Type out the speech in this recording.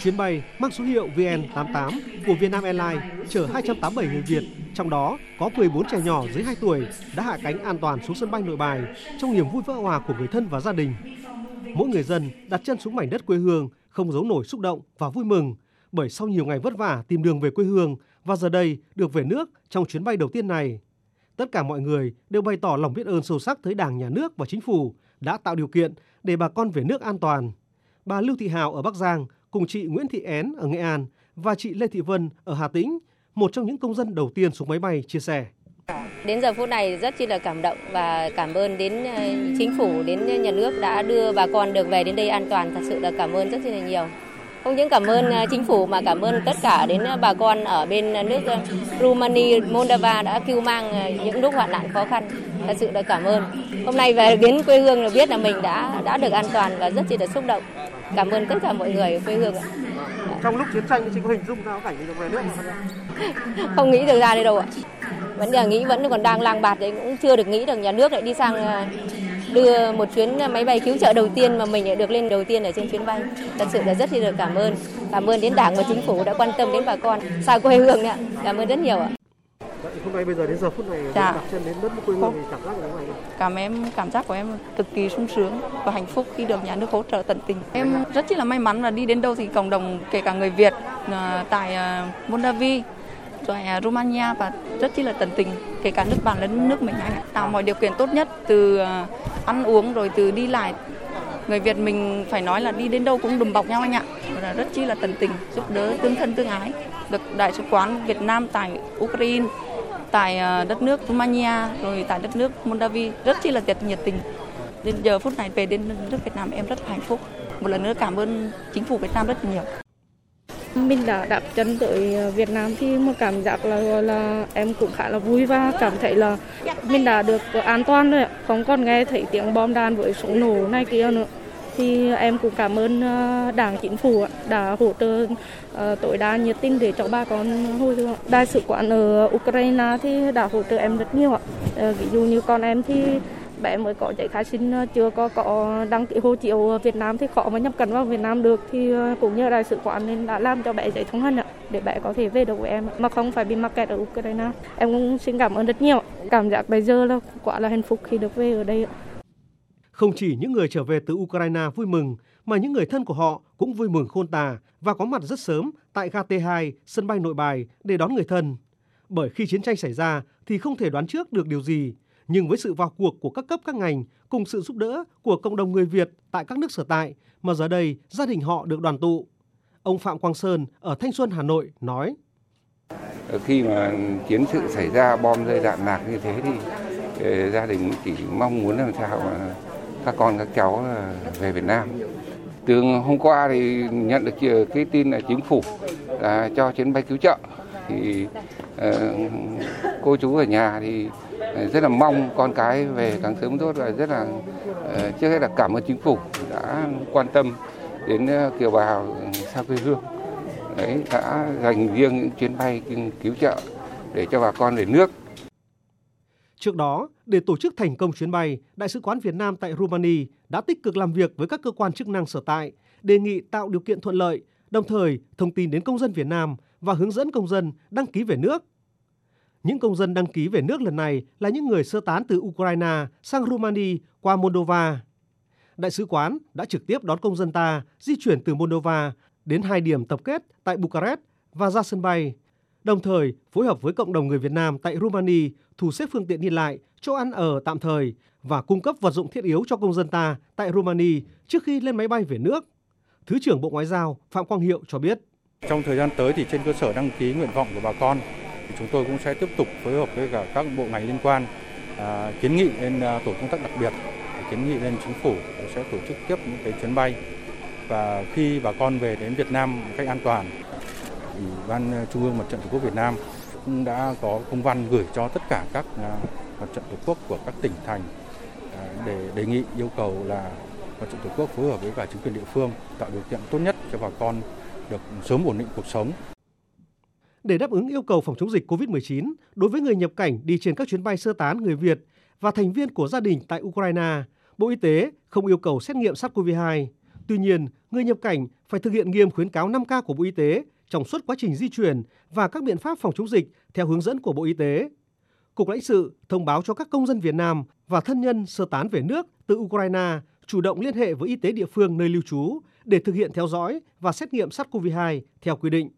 Chuyến bay mang số hiệu VN88 của Vietnam Airlines chở 287 người Việt, trong đó có 14 trẻ nhỏ dưới 2 tuổi đã hạ cánh an toàn xuống sân bay Nội Bài trong niềm vui vỡ hòa của người thân và gia đình. Mỗi người dân đặt chân xuống mảnh đất quê hương không giấu nổi xúc động và vui mừng bởi sau nhiều ngày vất vả tìm đường về quê hương và giờ đây được về nước trong chuyến bay đầu tiên này. Tất cả mọi người đều bày tỏ lòng biết ơn sâu sắc tới Đảng, Nhà nước và Chính phủ đã tạo điều kiện để bà con về nước an toàn. Bà Lưu Thị Hào ở Bắc Giang cùng chị Nguyễn Thị Én ở Nghệ An và chị Lê Thị Vân ở Hà Tĩnh, một trong những công dân đầu tiên xuống máy bay chia sẻ. Đến giờ phút này rất chi là cảm động và cảm ơn đến ờ, chính phủ, đến nhà nước đã đưa bà con được về đến đây an toàn. Thật sự là cảm ơn rất chi là nhiều. Không những cảm ơn ờ, chính phủ mà cảm ơn tất cả đến bà con ở bên nước ờ, Romania, Moldova đã cứu mang những lúc hoạn nạn khó khăn. Thật sự là cảm ơn. Hôm nay về đến quê hương là biết là mình đã đã được an toàn và rất chi là xúc động. Cảm ơn tất cả mọi người ở quê hương ạ. Trong lúc chiến tranh chị có hình dung ra cảnh được về nước không? Không nghĩ được ra đây đâu ạ vẫn là nghĩ vẫn còn đang lang bạt đấy cũng chưa được nghĩ được nhà nước lại đi sang à, đưa một chuyến máy bay cứu trợ đầu tiên mà mình được lên đầu tiên ở trên chuyến bay. Thật sự là rất là cảm ơn. Cảm ơn đến đảng và chính phủ đã quan tâm đến bà con. Xa quê hương ạ cảm ơn rất nhiều ạ. Hôm nay bây giờ đến giờ phút này dạ. đặt chân đến đất quê hương thì cảm giác của em cảm em cảm giác của em cực kỳ sung sướng và hạnh phúc khi được nhà nước hỗ trợ tận tình. Em rất là may mắn và đi đến đâu thì cộng đồng kể cả người Việt à, tại à, Moldavi rồi à, Romania và rất chi là tận tình, kể cả nước bạn lẫn nước mình anh tạo mọi điều kiện tốt nhất từ à, ăn uống rồi từ đi lại. Người Việt mình phải nói là đi đến đâu cũng đùm bọc nhau anh ạ. Là rất chi là tận tình, giúp đỡ tương thân tương ái. Được đại sứ quán Việt Nam tại Ukraine, tại à, đất nước Romania, rồi tại đất nước Moldavi rất chi là nhiệt tình. Đến giờ phút này về đến nước Việt Nam em rất hạnh phúc. Một lần nữa cảm ơn chính phủ Việt Nam rất nhiều mình đã đặt chân tới ờ, Việt Nam thì một cảm giác là là, em cũng khá là vui và cảm thấy là mình đã được an toàn rồi không còn nghe thấy tiếng bom đạn với súng nổ này kia nữa. Thì em cũng cảm ơn ờ, đảng chính phủ đã hỗ trợ ờ, tối đa nhiệt tình để cho bà con hồi hương đại sứ quán ở Ukraine thì đã hỗ trợ em rất nhiều ạ. Ví dụ như con em thì bé mới có giấy khai sinh ờ, chưa có có đăng ký hộ chiếu Việt Nam thì khó mà nhập cảnh vào Việt Nam được thì ờ, cũng như đại sứ quán nên đã làm cho bé giấy thông hành ạ, để bé có thể về được với em mà không phải bị mắc kẹt ở Ukraine. Em cũng xin cảm ơn rất nhiều. Cảm giác bây giờ là quả là hạnh phúc khi được về ở đây. Không chỉ những người trở về từ Ukraine vui mừng, mà những người thân của họ cũng vui mừng khôn tả và có mặt rất sớm tại ga T2 sân bay Nội Bài để đón người thân. Bởi khi chiến tranh xảy ra thì không thể đoán trước được điều gì nhưng với sự vào cuộc của các cấp các ngành cùng sự giúp đỡ của cộng đồng người Việt tại các nước sở tại mà giờ đây gia đình họ được đoàn tụ. Ông Phạm Quang Sơn ở Thanh Xuân, Hà Nội nói. Ờ, khi mà chiến sự xảy ra bom rơi đạn lạc như thế thì ờ, gia đình chỉ mong muốn làm sao mà các con các cháu ờ, về Việt Nam. Từ hôm qua thì nhận được cái tin là chính phủ là cho chuyến bay cứu trợ thì uh, cô chú ở nhà thì Ờ, rất là mong con cái về càng sớm tốt và rất là ờ, trước hết là cảm ơn chính phủ đã quan tâm đến ờ, kiều bào ừ, xa quê hương. Đấy đã dành riêng những chuyến bay cứu trợ để cho bà con về nước. Trước đó, để tổ chức thành công chuyến bay, Đại sứ quán Việt Nam tại Romania đã tích cực làm việc với các cơ quan chức năng sở tại, đề nghị tạo điều kiện thuận lợi, đồng thời thông tin đến công dân Việt Nam và hướng dẫn công dân đăng ký về nước những công dân đăng ký về nước lần này là những người sơ tán từ Ukraine sang Romania qua Moldova. Đại sứ quán đã trực tiếp đón công dân ta di chuyển từ Moldova đến hai điểm tập kết tại Bucharest và ra sân bay, đồng thời phối hợp với cộng đồng người Việt Nam tại Romania thu xếp phương tiện đi lại, chỗ ăn ở tạm thời và cung cấp vật dụng thiết yếu cho công dân ta tại Romania trước khi lên máy bay về nước. Thứ trưởng Bộ Ngoại giao Phạm Quang Hiệu cho biết. Trong thời gian tới thì trên cơ sở đăng ký nguyện vọng của bà con chúng tôi cũng sẽ tiếp tục phối hợp với cả các bộ ngành liên quan à, kiến nghị lên à, tổ công tác đặc biệt kiến nghị lên chính phủ sẽ tổ chức tiếp những cái chuyến bay. Và khi bà con về đến Việt Nam một cách an toàn ủy ban trung ương mặt trận tổ quốc Việt Nam cũng đã có công văn gửi cho tất cả các à, mặt trận tổ quốc của các tỉnh thành à, để đề nghị yêu cầu là mặt trận tổ quốc phối hợp với cả chính quyền địa phương tạo điều kiện tốt nhất cho bà con được sớm ổn định cuộc sống để đáp ứng yêu cầu phòng chống dịch COVID-19 đối với người nhập cảnh đi trên các chuyến bay sơ tán người Việt và thành viên của gia đình tại Ukraine, Bộ Y tế không yêu cầu xét nghiệm SARS-CoV-2. Tuy nhiên, người nhập cảnh phải thực hiện nghiêm khuyến cáo 5K của Bộ Y tế trong suốt quá trình di chuyển và các biện pháp phòng chống dịch theo hướng dẫn của Bộ Y tế. Cục lãnh sự thông báo cho các công dân Việt Nam và thân nhân sơ tán về nước từ Ukraine chủ động liên hệ với y tế địa phương nơi lưu trú để thực hiện theo dõi và xét nghiệm SARS-CoV-2 theo quy định.